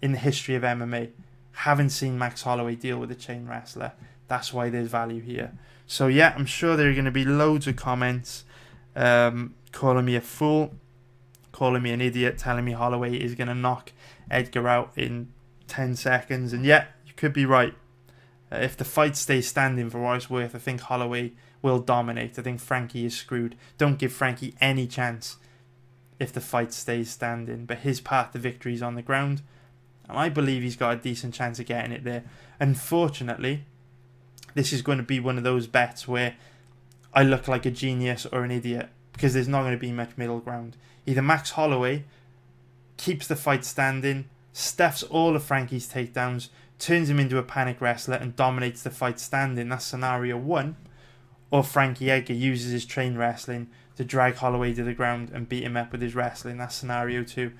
in the history of MMA. Haven't seen Max Holloway deal with a chain wrestler. That's why there's value here. So yeah, I'm sure there are going to be loads of comments um, calling me a fool, calling me an idiot, telling me Holloway is going to knock Edgar out in 10 seconds. And yeah, you could be right. Uh, if the fight stays standing for what it's worth, I think Holloway will dominate. I think Frankie is screwed. Don't give Frankie any chance if the fight stays standing. But his path to victory is on the ground. And I believe he's got a decent chance of getting it there. Unfortunately, this is going to be one of those bets where I look like a genius or an idiot because there's not going to be much middle ground. Either Max Holloway keeps the fight standing, stuffs all of Frankie's takedowns, turns him into a panic wrestler, and dominates the fight standing. That's scenario one. Or Frankie Edgar uses his chain wrestling to drag Holloway to the ground and beat him up with his wrestling. That's scenario two.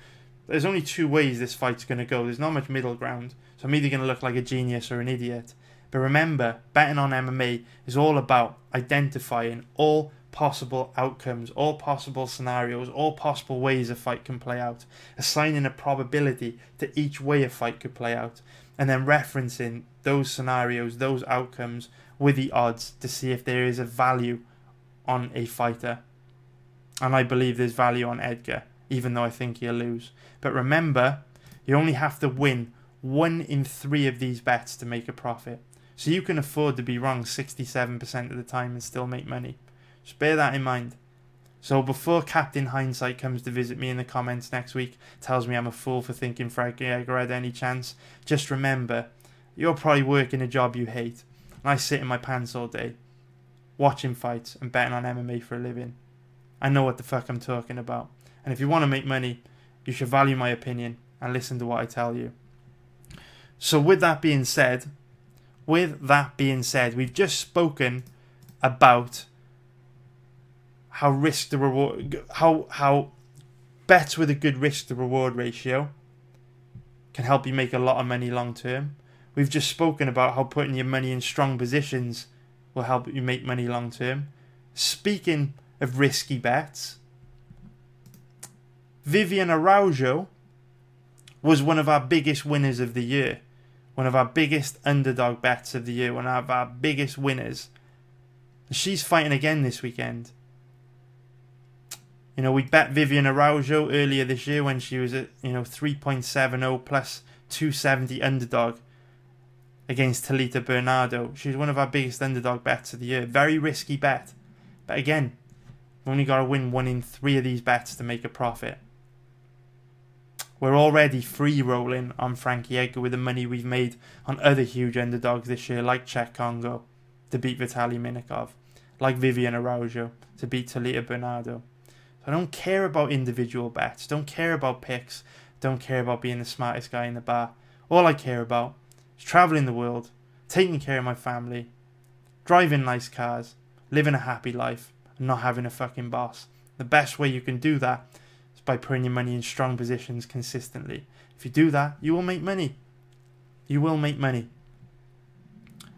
There's only two ways this fight's going to go. There's not much middle ground. So I'm either going to look like a genius or an idiot. But remember, betting on MMA is all about identifying all possible outcomes, all possible scenarios, all possible ways a fight can play out, assigning a probability to each way a fight could play out, and then referencing those scenarios, those outcomes with the odds to see if there is a value on a fighter. And I believe there's value on Edgar, even though I think he'll lose. But remember, you only have to win one in three of these bets to make a profit. So you can afford to be wrong 67% of the time and still make money. Just bear that in mind. So before Captain Hindsight comes to visit me in the comments next week, tells me I'm a fool for thinking Frankie Edgar had any chance, just remember, you're probably working a job you hate. And I sit in my pants all day, watching fights and betting on MMA for a living. I know what the fuck I'm talking about. And if you want to make money, you should value my opinion and listen to what I tell you. So with that being said, with that being said, we've just spoken about how risk the reward how how bets with a good risk to reward ratio can help you make a lot of money long term. We've just spoken about how putting your money in strong positions will help you make money long term. Speaking of risky bets, Vivian Araujo was one of our biggest winners of the year one of our biggest underdog bets of the year, one of our biggest winners. She's fighting again this weekend. You know, we bet Vivian Araujo earlier this year when she was at, you know, 3.70 plus 270 underdog against Talita Bernardo. She's one of our biggest underdog bets of the year. Very risky bet. But again, we've only got to win one in three of these bets to make a profit. We're already free rolling on Frankie Edgar with the money we've made on other huge underdogs this year, like Cheick Kongo to beat Vitaly Minakov, like Vivian Araujo to beat Talita Bernardo. So I don't care about individual bets, don't care about picks, don't care about being the smartest guy in the bar. All I care about is traveling the world, taking care of my family, driving nice cars, living a happy life, and not having a fucking boss. The best way you can do that by putting your money in strong positions consistently. If you do that, you will make money. You will make money.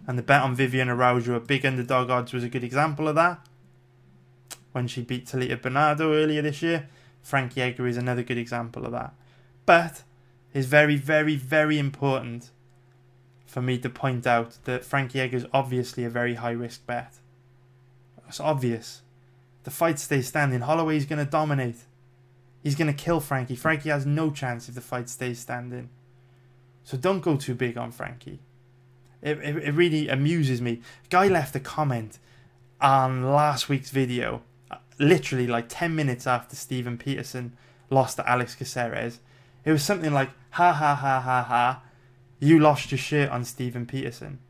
And the bet on Vivian Araujo at big underdog odds was a good example of that. When she beat Talita Bernardo earlier this year, Frankie Edgar is another good example of that. But it's very, very, very important for me to point out that Frankie Edgar is obviously a very high risk bet. It's obvious. The fight stays standing. Holloway's going to dominate. He's going to kill Frankie. Frankie has no chance if the fight stays standing. So don't go too big on Frankie. It, it, it really amuses me. Guy left a comment on last week's video, uh, literally like 10 minutes after Steven Peterson lost to Alex Caceres. It was something like, ha ha ha ha ha, you lost your shirt on Steven Peterson.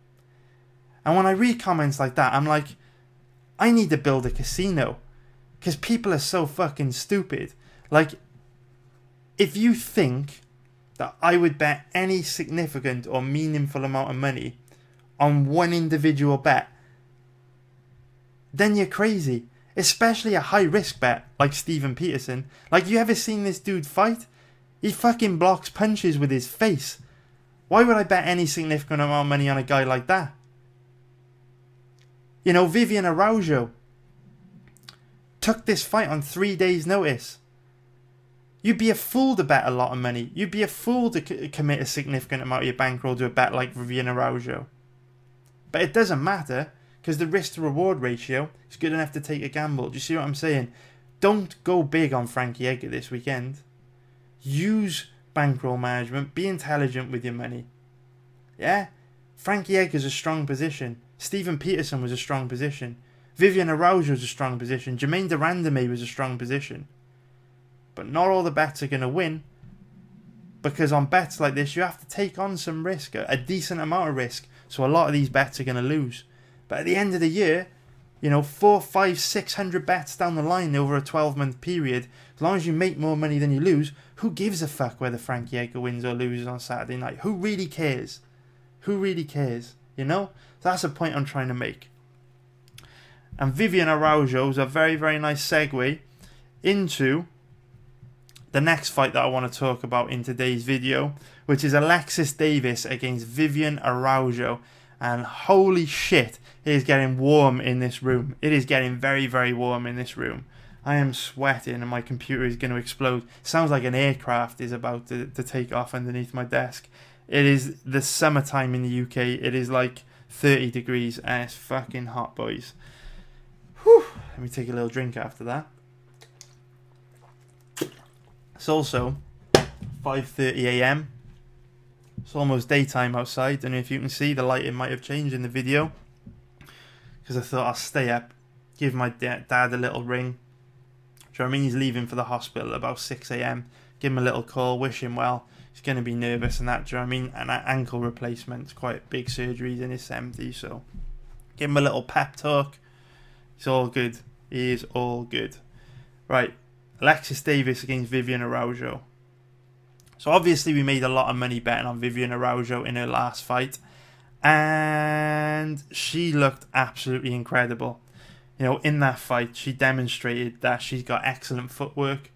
And when I read comments like that, I'm like, I need to build a casino. Because people are so fucking stupid. Like, if you think that I would bet any significant or meaningful amount of money on one individual bet, then you're crazy. Especially a high risk bet like Steven Peterson. Like, you ever seen this dude fight? He fucking blocks punches with his face. Why would I bet any significant amount of money on a guy like that? You know, Vivian Araujo took this fight on three days' notice. You'd be a fool to bet a lot of money. You'd be a fool to c- commit a significant amount of your bankroll to a bet like Vivian Araujo. But it doesn't matter because the risk to reward ratio is good enough to take a gamble. Do you see what I'm saying? Don't go big on Frankie Edgar this weekend. Use bankroll management. Be intelligent with your money. Yeah? Frankie Edgar's a strong position. Steven Peterson was a strong position. Vivian Araujo was a strong position. Jermaine de Randamie was a strong position. But not all the bets are going to win. Because on bets like this, you have to take on some risk, a decent amount of risk. So a lot of these bets are going to lose. But at the end of the year, you know, four, five, six hundred bets down the line over a 12 month period, as long as you make more money than you lose, who gives a fuck whether Frankie Edgar wins or loses on Saturday night? Who really cares? Who really cares? You know? That's a point I'm trying to make. And Vivian Araujo is a very, very nice segue into the next fight that I want to talk about in today's video, which is Alexis Davis against Vivian Araujo. And holy shit, it is getting warm in this room. It is getting very, very warm in this room. I am sweating and my computer is going to explode. Sounds like an aircraft is about to, to take off underneath my desk. It is the summertime in the UK. It is like 30 degrees and it's fucking hot, boys. Whew. Let me take a little drink after that. It's also 5:30 a.m. It's almost daytime outside. Know if you can see the lighting might have changed in the video because I thought I'll stay up, give my dad a little ring. Do you know I mean? He's leaving for the hospital about 6 a.m. Give him a little call, wish him well. He's going to be nervous and that. Do you know I mean? An ankle replacement, quite big surgeries in his 70s, so give him a little pep talk. He's all good. He is all good. Right, Alexis Davis against Vivian Araujo. So obviously we made a lot of money betting on Vivian Araujo in her last fight, and she looked absolutely incredible. You know, in that fight, she demonstrated that she's got excellent footwork.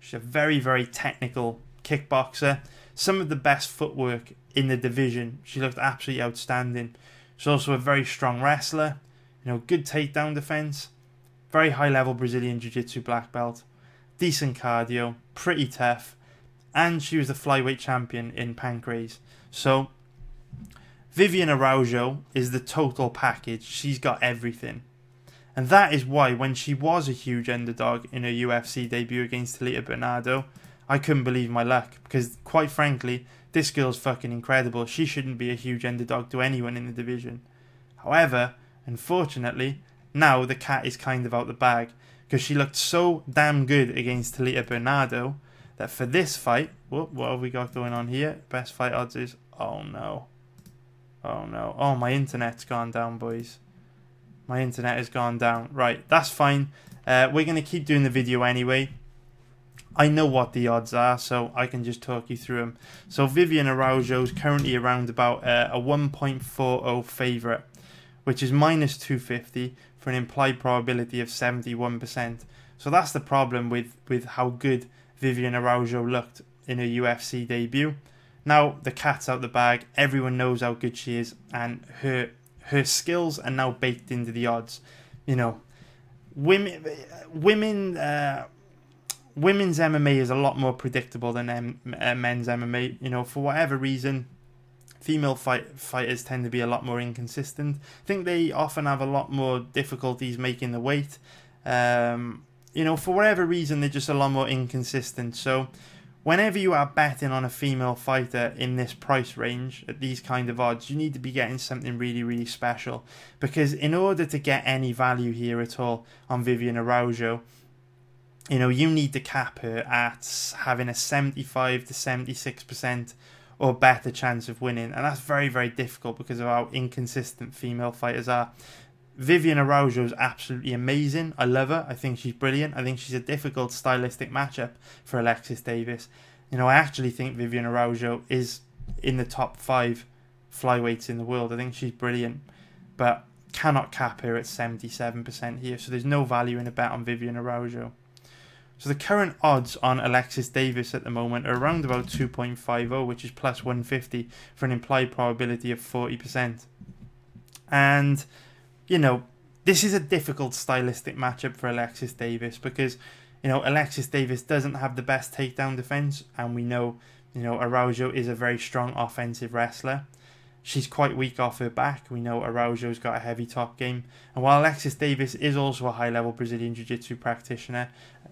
She's a very, very technical kickboxer. Some of the best footwork in the division. She looked absolutely outstanding. She's also a very strong wrestler. You know, good takedown defense. Very high level Brazilian Jiu Jitsu black belt decent cardio, pretty tough, and she was the flyweight champion in Pancrase. So Vivian Araujo is the total package. She's got everything. And that is why when she was a huge underdog in her UFC debut against Talita Bernardo, I couldn't believe my luck because quite frankly, this girl's fucking incredible. She shouldn't be a huge underdog to anyone in the division. However, unfortunately, now the cat is kind of out the bag because she looked so damn good against Talita Bernardo that for this fight, whoop, what have we got going on here? Best fight odds is oh no, oh no, oh my internet's gone down, boys. My internet has gone down. Right, that's fine. Uh, we're gonna keep doing the video anyway. I know what the odds are, so I can just talk you through them. So Vivian Araujo is currently around about uh, a 1.40 favourite, which is minus 250 for an implied probability of 71%. So that's the problem with, with how good Vivian Araujo looked in her UFC debut. Now the cat's out the bag. Everyone knows how good she is, and her her skills are now baked into the odds. You know, women women uh, women's MMA is a lot more predictable than uh, men's MMA. You know, for whatever reason, female fight, fighters tend to be a lot more inconsistent. I think they often have a lot more difficulties making the weight. Um, you know, for whatever reason, they're just a lot more inconsistent. So, whenever you are betting on a female fighter in this price range at these kind of odds, you need to be getting something really, really special. Because in order to get any value here at all on Vivian Araujo, you know, you need to cap her at having a 75 to 76% or better chance of winning. And that's very, very difficult because of how inconsistent female fighters are. Vivian Araujo is absolutely amazing. I love her. I think she's brilliant. I think she's a difficult stylistic matchup for Alexis Davis. You know, I actually think Vivian Araujo is in the top five flyweights in the world. I think she's brilliant, but cannot cap her at 77% here, so there's no value in a bet on Vivian Araujo. So the current odds on Alexis Davis at the moment are around about 2.50, which is plus 150 for an implied probability of 40%. And, you know, this is a difficult stylistic matchup for Alexis Davis because, you know, Alexis Davis doesn't have the best takedown defense, and we know, you know, Araujo is a very strong offensive wrestler. She's quite weak off her back. We know Araujo's got a heavy top game. And while Alexis Davis is also a high level Brazilian Jiu Jitsu practitioner,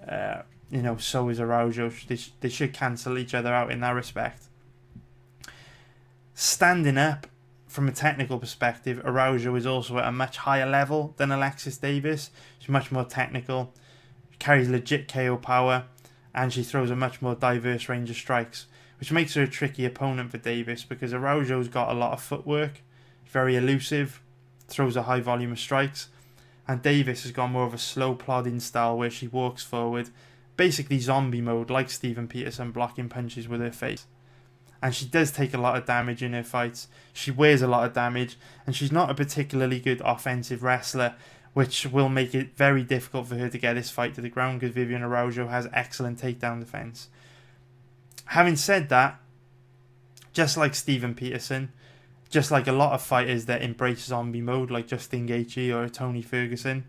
uh, you know, so is Araujo. They, sh- they should cancel each other out in that respect. Standing up, from a technical perspective, Araujo is also at a much higher level than Alexis Davis. She's much more technical, she carries legit KO power, and she throws a much more diverse range of strikes which makes her a tricky opponent for Davis because Araujo's got a lot of footwork, very elusive, throws a high volume of strikes, and Davis has got more of a slow plodding style where she walks forward, basically zombie mode like Steven Peterson blocking punches with her face. And she does take a lot of damage in her fights. She wears a lot of damage, and she's not a particularly good offensive wrestler, which will make it very difficult for her to get this fight to the ground because Vivian Araujo has excellent takedown defense. Having said that, just like Steven Peterson, just like a lot of fighters that embrace zombie mode, like Justin Gaethje or Tony Ferguson,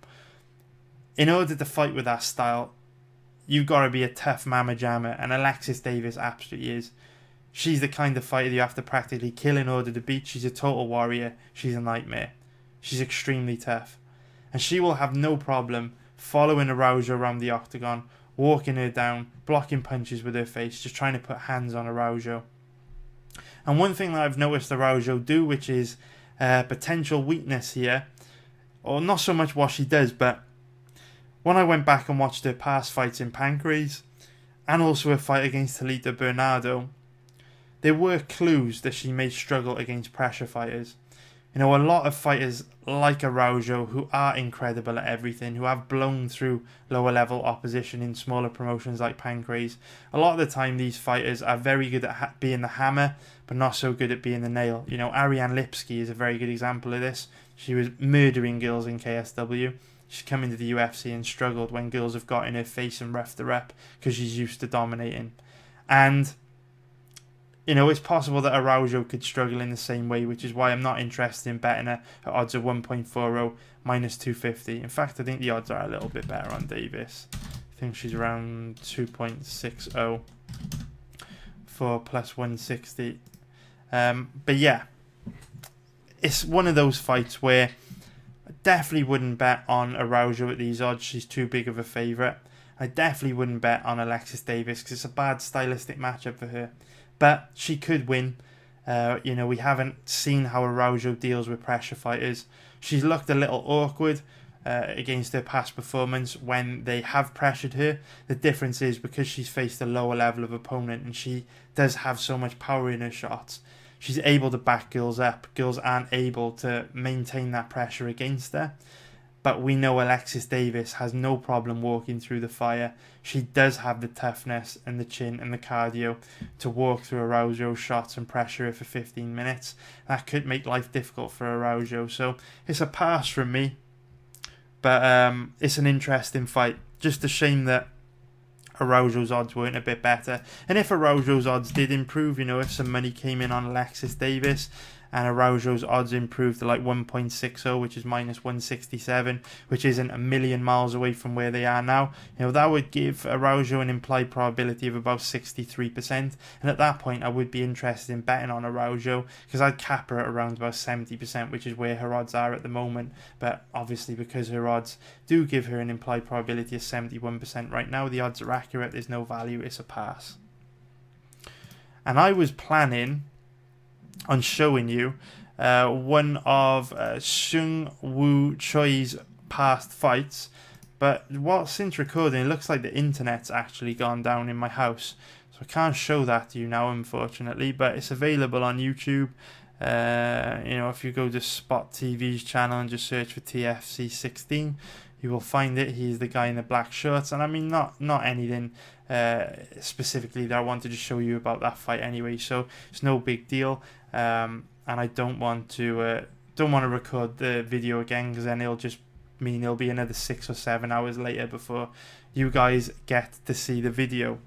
in order to fight with that style, you've got to be a tough mama jammer, and Alexis Davis absolutely is. She's the kind of fighter you have to practically kill in order to beat. She's a total warrior. She's a nightmare. She's extremely tough. And she will have no problem following a Araujo around the octagon walking her down, blocking punches with her face, just trying to put hands on Araujo. And one thing that I've noticed Araujo do, which is a potential weakness here, or not so much what she does, but when I went back and watched her past fights in Pancrase, and also a fight against Talita Bernardo, there were clues that she may struggle against pressure fighters. You know, a lot of fighters like Araujo who are incredible at everything, who have blown through lower level opposition in smaller promotions like Pancrase. A lot of the time, these fighters are very good at ha- being the hammer, but not so good at being the nail. You know, Ariane Lipski is a very good example of this. She was murdering girls in KSW. She's come into the UFC and struggled when girls have got in her face and roughed the rep because she's used to dominating. And you know, it's possible that Araujo could struggle in the same way, which is why I'm not interested in betting at odds of 1.40 minus 250. In fact, I think the odds are a little bit better on Davis. I think she's around 2.60 for plus 160. Um, but yeah, it's one of those fights where I definitely wouldn't bet on Araujo at these odds. She's too big of a favourite. I definitely wouldn't bet on Alexis Davis because it's a bad stylistic matchup for her but she could win. Uh, you know, we haven't seen how Araujo deals with pressure fighters. She's looked a little awkward uh, against her past performance when they have pressured her. The difference is because she's faced a lower level of opponent and she does have so much power in her shots. She's able to back girls up. Girls aren't able to maintain that pressure against her. But we know Alexis Davis has no problem walking through the fire. She does have the toughness and the chin and the cardio to walk through Araujo shots and pressure for 15 minutes. That could make life difficult for Araujo. So it's a pass from me. But um, it's an interesting fight. Just a shame that Araujo's odds weren't a bit better. And if Araujo's odds did improve, you know, if some money came in on Alexis Davis, and Araujo's odds improved to like 1.60, which is minus 167, which isn't a million miles away from where they are now. You know, that would give Araujo an implied probability of about 63%. And at that point, I would be interested in betting on Araujo because I'd cap her at around about 70%, which is where her odds are at the moment. But obviously, because her odds do give her an implied probability of 71% right now, the odds are accurate. There's no value, it's a pass. And I was planning on showing you uh, one of uh, Seung Woo Choi's past fights. But while since recording, it looks like the internet's actually gone down in my house. So I can't show that to you now, unfortunately. But it's available on YouTube. Uh, you know, if you go to Spot TV's channel and just search for TFC 16, you will find it. He's the guy in the black shorts, and I mean, not not anything uh, specifically that I wanted to show you about that fight anyway. So it's no big deal, um, and I don't want to uh, don't want to record the video again because then it'll just mean it'll be another six or seven hours later before you guys get to see the video.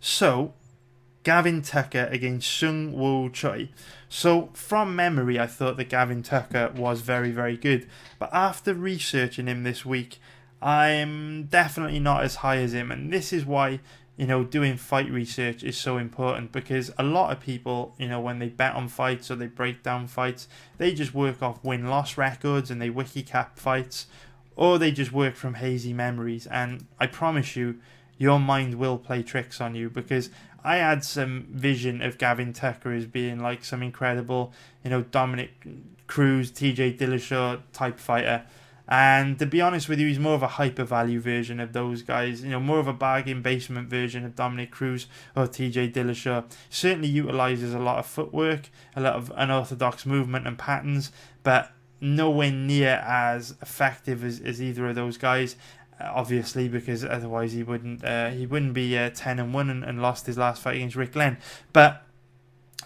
So Gavin Tucker against Seung Woo Choi. So, from memory, I thought that Gavin Tucker was very, very good. But after researching him this week, I'm definitely not as high as him. And this is why, you know, doing fight research is so important because a lot of people, you know, when they bet on fights or they break down fights, they just work off win loss records and they wiki cap fights or they just work from hazy memories. And I promise you, your mind will play tricks on you because I had some vision of Gavin Tucker as being like some incredible, you know, Dominick Cruz, TJ Dillashaw type fighter. And to be honest with you, he's more of a hyper value version of those guys. You know, more of a bargain basement version of Dominick Cruz or TJ Dillashaw. Certainly utilizes a lot of footwork, a lot of unorthodox movement and patterns, but nowhere near as effective as, as either of those guys obviously because otherwise he wouldn't uh, he wouldn't be uh, 10 and 1 and, and, lost his last fight against Rick Glenn but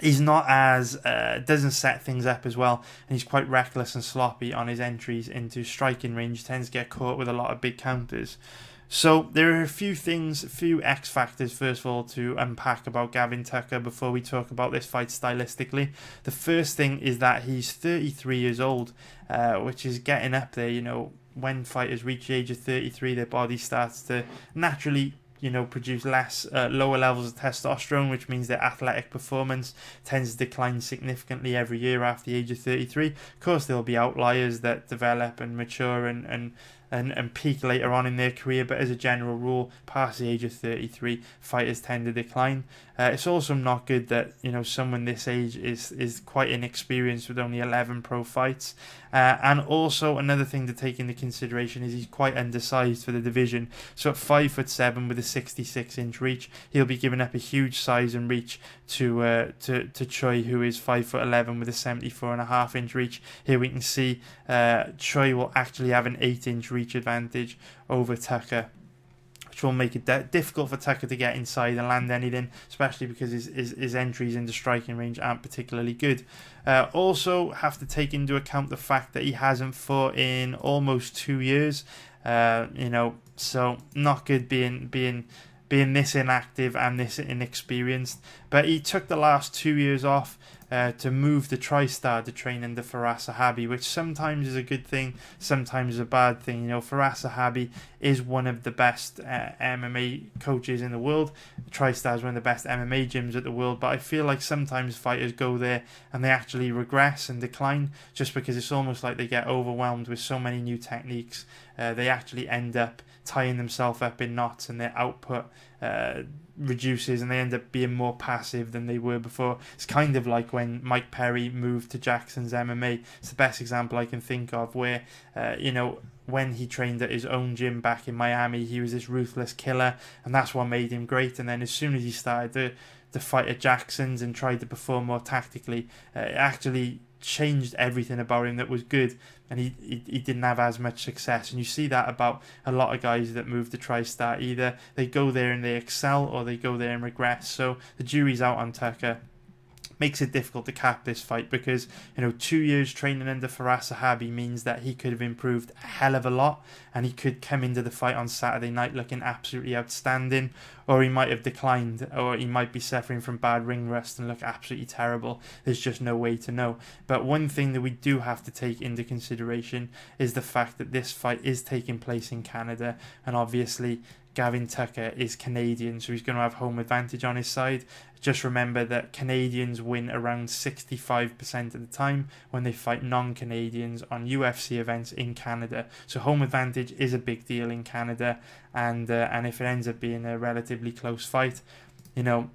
he's not as uh, doesn't set things up as well and he's quite reckless and sloppy on his entries into striking range tends to get caught with a lot of big counters so there are a few things, a few X factors, first of all, to unpack about Gavin Tucker before we talk about this fight stylistically. The first thing is that he's 33 years old, uh, which is getting up there. You know, when fighters reach the age of 33, their body starts to naturally you know produce less uh, lower levels of testosterone which means their athletic performance tends to decline significantly every year after the age of 33 of course there'll be outliers that develop and mature and and and, and peak later on in their career, but as a general rule, past the age of 33, fighters tend to decline. Uh, it's also not good that you know someone this age is is quite inexperienced with only 11 pro fights, uh, and also another thing to take into consideration is he's quite undersized for the division. So at five foot seven with a 66 inch reach, he'll be giving up a huge size and reach to uh, to to Choi, who is five foot 11 with a 74 and a half inch reach. Here we can see uh, Choi will actually have an eight inch reach advantage over Tucker which will make it de- difficult for Tucker to get inside and land anything, especially because his, his, his entries into striking range aren't particularly good. Uh, also, have to take into account the fact that he hasn't fought in almost two years. Uh, you know, so not good being being being this inactive and this inexperienced. But he took the last two years off uh, to move the TriStar to train under Firas Zahabi, which sometimes is a good thing, sometimes is a bad thing. You know, Firas Zahabi is one of the best uh, MMA coaches in the world. TriStar is one of the best MMA gyms at the world, but I feel like sometimes fighters go there and they actually regress and decline just because it's almost like they get overwhelmed with so many new techniques. Uh, they actually end up tying themselves up in knots and their output uh, reduces and they end up being more passive than they were before. It's kind of like when Mike Perry moved to Jackson's MMA. It's the best example I can think of where, uh, you know, when he trained at his own gym back in Miami, he was this ruthless killer, and that's what made him great. And then as soon as he started to, to fight at Jackson's and tried to perform more tactically, uh, it actually changed everything about him that was good and he, he, he didn't have as much success. And you see that about a lot of guys that move to TriStar. Either they go there and they excel or they go there and regress. So the jury's out on Tucker makes it difficult to cap this fight because you know two years training under Firas Zahabi means that he could have improved a hell of a lot and he could come into the fight on Saturday night looking absolutely outstanding or he might have declined or he might be suffering from bad ring rust and look absolutely terrible. There's just no way to know. But one thing that we do have to take into consideration is the fact that this fight is taking place in Canada and obviously Gavin Tucker is Canadian, so he's going to have home advantage on his side. Just remember that Canadians win around 65% of the time when they fight non Canadians on UFC events in Canada. So home advantage is a big deal in Canada, and uh, and if it ends up being a relatively close fight, you know,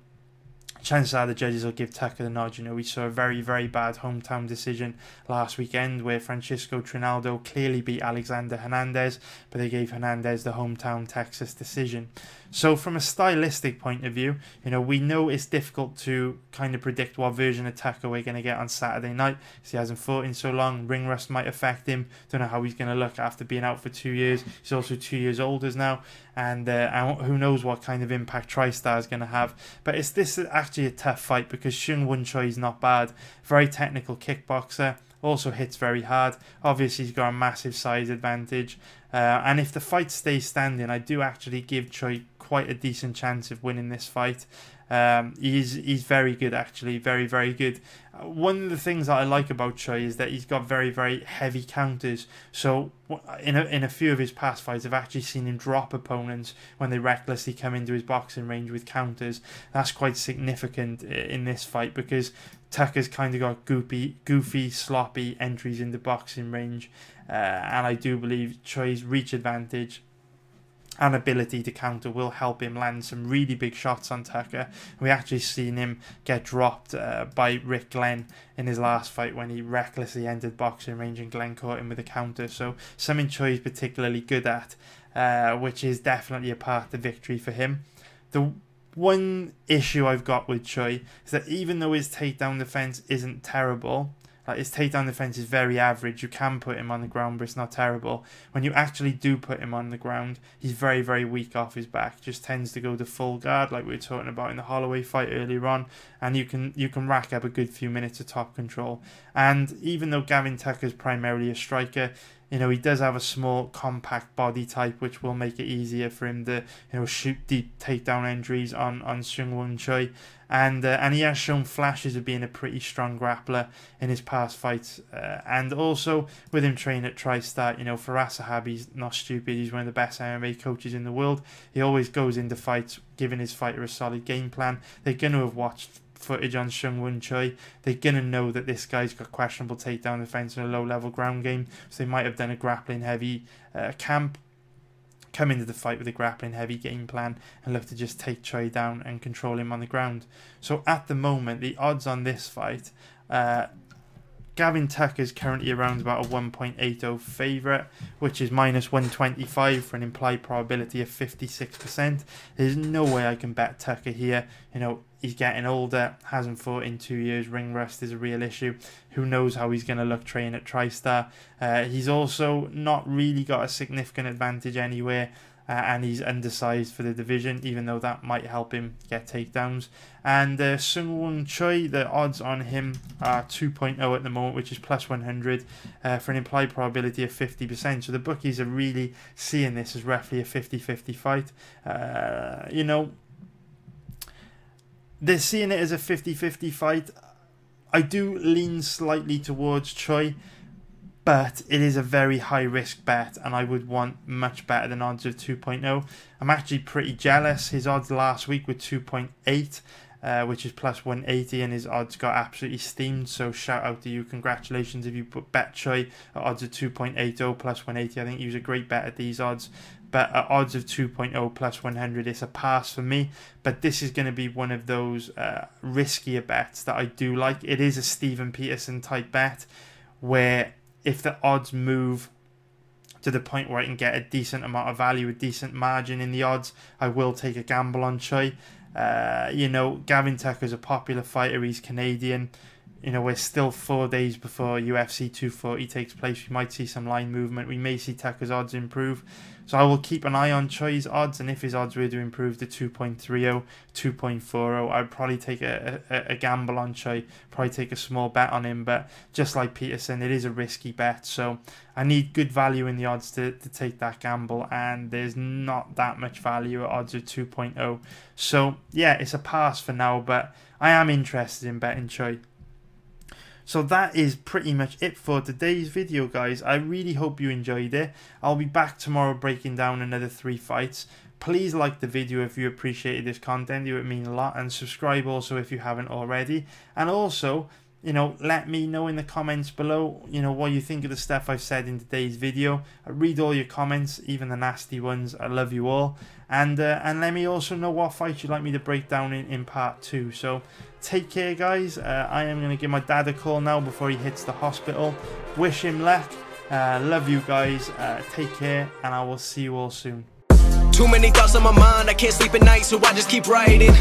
chances are the judges will give Tucker the nod. You know, we saw a very, very bad hometown decision last weekend where Francisco Trinaldo clearly beat Alexander Hernandez, but they gave Hernandez the hometown Texas decision. So, from a stylistic point of view, you know, we know it's difficult to kind of predict what version of Tucker we're going to get on Saturday night. He hasn't fought in so long. Ring rust might affect him. Don't know how he's going to look after being out for two years. He's also two years older now. And, uh, who knows what kind of impact TriStar is going to have. But it's this is actually a tough fight because Seung Woo Choi is not bad, very technical kickboxer, also hits very hard. Obviously, he's got a massive size advantage, uh, and if the fight stays standing, I do actually give Choi quite a decent chance of winning this fight. Um, he's he's very good actually, very very good. Uh, one of the things that I like about Choi is that he's got very very heavy counters. So in a, in a few of his past fights, I've actually seen him drop opponents when they recklessly come into his boxing range with counters. That's quite significant in this fight because Tucker's kind of got goofy, goofy, sloppy entries in the boxing range, uh, and I do believe Choi's reach advantage and ability to counter will help him land some really big shots on Tucker. We actually seen him get dropped uh, by Rick Glenn in his last fight when he recklessly entered boxing range and Glenn caught him with a counter. So something Choi is particularly good at, uh, which is definitely a part of victory for him. The one issue I've got with Choi is that even though his takedown defense isn't terrible, like his takedown defense is very average. You can put him on the ground, but it's not terrible. When you actually do put him on the ground, he's very, very weak off his back. Just tends to go to full guard, like we were talking about in the Holloway fight earlier on, and you can you can rack up a good few minutes of top control. And even though Gavin Tucker is primarily a striker, you know, he does have a small, compact body type, which will make it easier for him to, you know, shoot deep takedown entries on on Seung Woo Choi, and uh, and he has shown flashes of being a pretty strong grappler in his past fights, uh, and also with him training at TriStar, you know, Zahabi, he's not stupid. He's one of the best MMA coaches in the world. He always goes into fights giving his fighter a solid game plan. They're going to have watched footage on Seung Woo Choi, they're gonna know that this guy's got questionable takedown defense and a low level ground game. So they might have done a grappling heavy uh, camp, come into the fight with a grappling heavy game plan, and look to just take Choi down and control him on the ground. So at the moment, the odds on this fight. Uh, Gavin Tucker is currently around about a 1.80 favourite, which is minus 125 for an implied probability of 56%. There's no way I can bet Tucker here. You know, he's getting older, hasn't fought in two years. Ring rust is a real issue. Who knows how he's going to look training at TriStar? Uh, he's also not really got a significant advantage anywhere uh, and he's undersized for the division, even though that might help him get takedowns. And uh, Seung Woo Choi, the odds on him are 2.0 at the moment, which is plus 100 uh, for an implied probability of 50%. So the bookies are really seeing this as roughly a 50 50 fight. Uh, you know, they're seeing it as a 50 50 fight. I do lean slightly towards Choi but it is a very high risk bet, and I would want much better than odds of 2.0. I'm actually pretty jealous. His odds last week were 2.8, uh, which is plus 180, and his odds got absolutely steamed. So shout out to you, congratulations if you put bet Choi at odds of 2.80 plus 180. I think he was a great bet at these odds. But at odds of 2.0 plus 100, it's a pass for me. But this is going to be one of those uh, riskier bets that I do like. It is a Steven Peterson type bet where if the odds move to the point where I can get a decent amount of value, a decent margin in the odds, I will take a gamble on Choi. Uh, you know, Gavin Tucker's a popular fighter. He's Canadian. You know, we're still four days before UFC 240 takes place. We might see some line movement. We may see Tucker's odds improve. So I will keep an eye on Choi's odds, and if his odds were to improve to 2.30, 2.40, I'd probably take a, a, a, gamble on Choi, probably take a small bet on him. But just like Peterson, it is a risky bet, so I need good value in the odds to, to take that gamble, and there's not that much value at odds of 2.0. So yeah, it's a pass for now, but I am interested in betting Choi. So that is pretty much it for today's video, guys. I really hope you enjoyed it. I'll be back tomorrow breaking down another three fights. Please like the video if you appreciated this content. It would mean a lot. And subscribe also if you haven't already. And also, you know, let me know in the comments below, you know, what you think of the stuff I've said in today's video. I read all your comments, even the nasty ones. I love you all. And uh, and let me also know what fights you'd like me to break down in, in part two. So take care, guys. Uh, I am going to give my dad a call now before he hits the hospital. Wish him luck. Uh, love you guys. Uh, take care, and I will see you all soon. Too many thoughts on my mind, I can't sleep at night, so I just keep writing.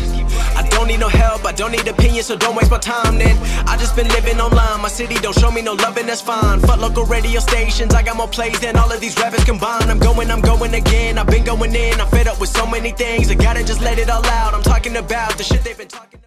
I don't need no help, I don't need opinions, so don't waste my time then. I just been living online, my city don't show me no love, and that's fine. Fuck local radio stations, I got more plays than all of these rappers combined. I'm going, I'm going again, I've been going in, I'm fed up with so many things. I gotta just let it all out. I'm talking about the shit they've been talking about.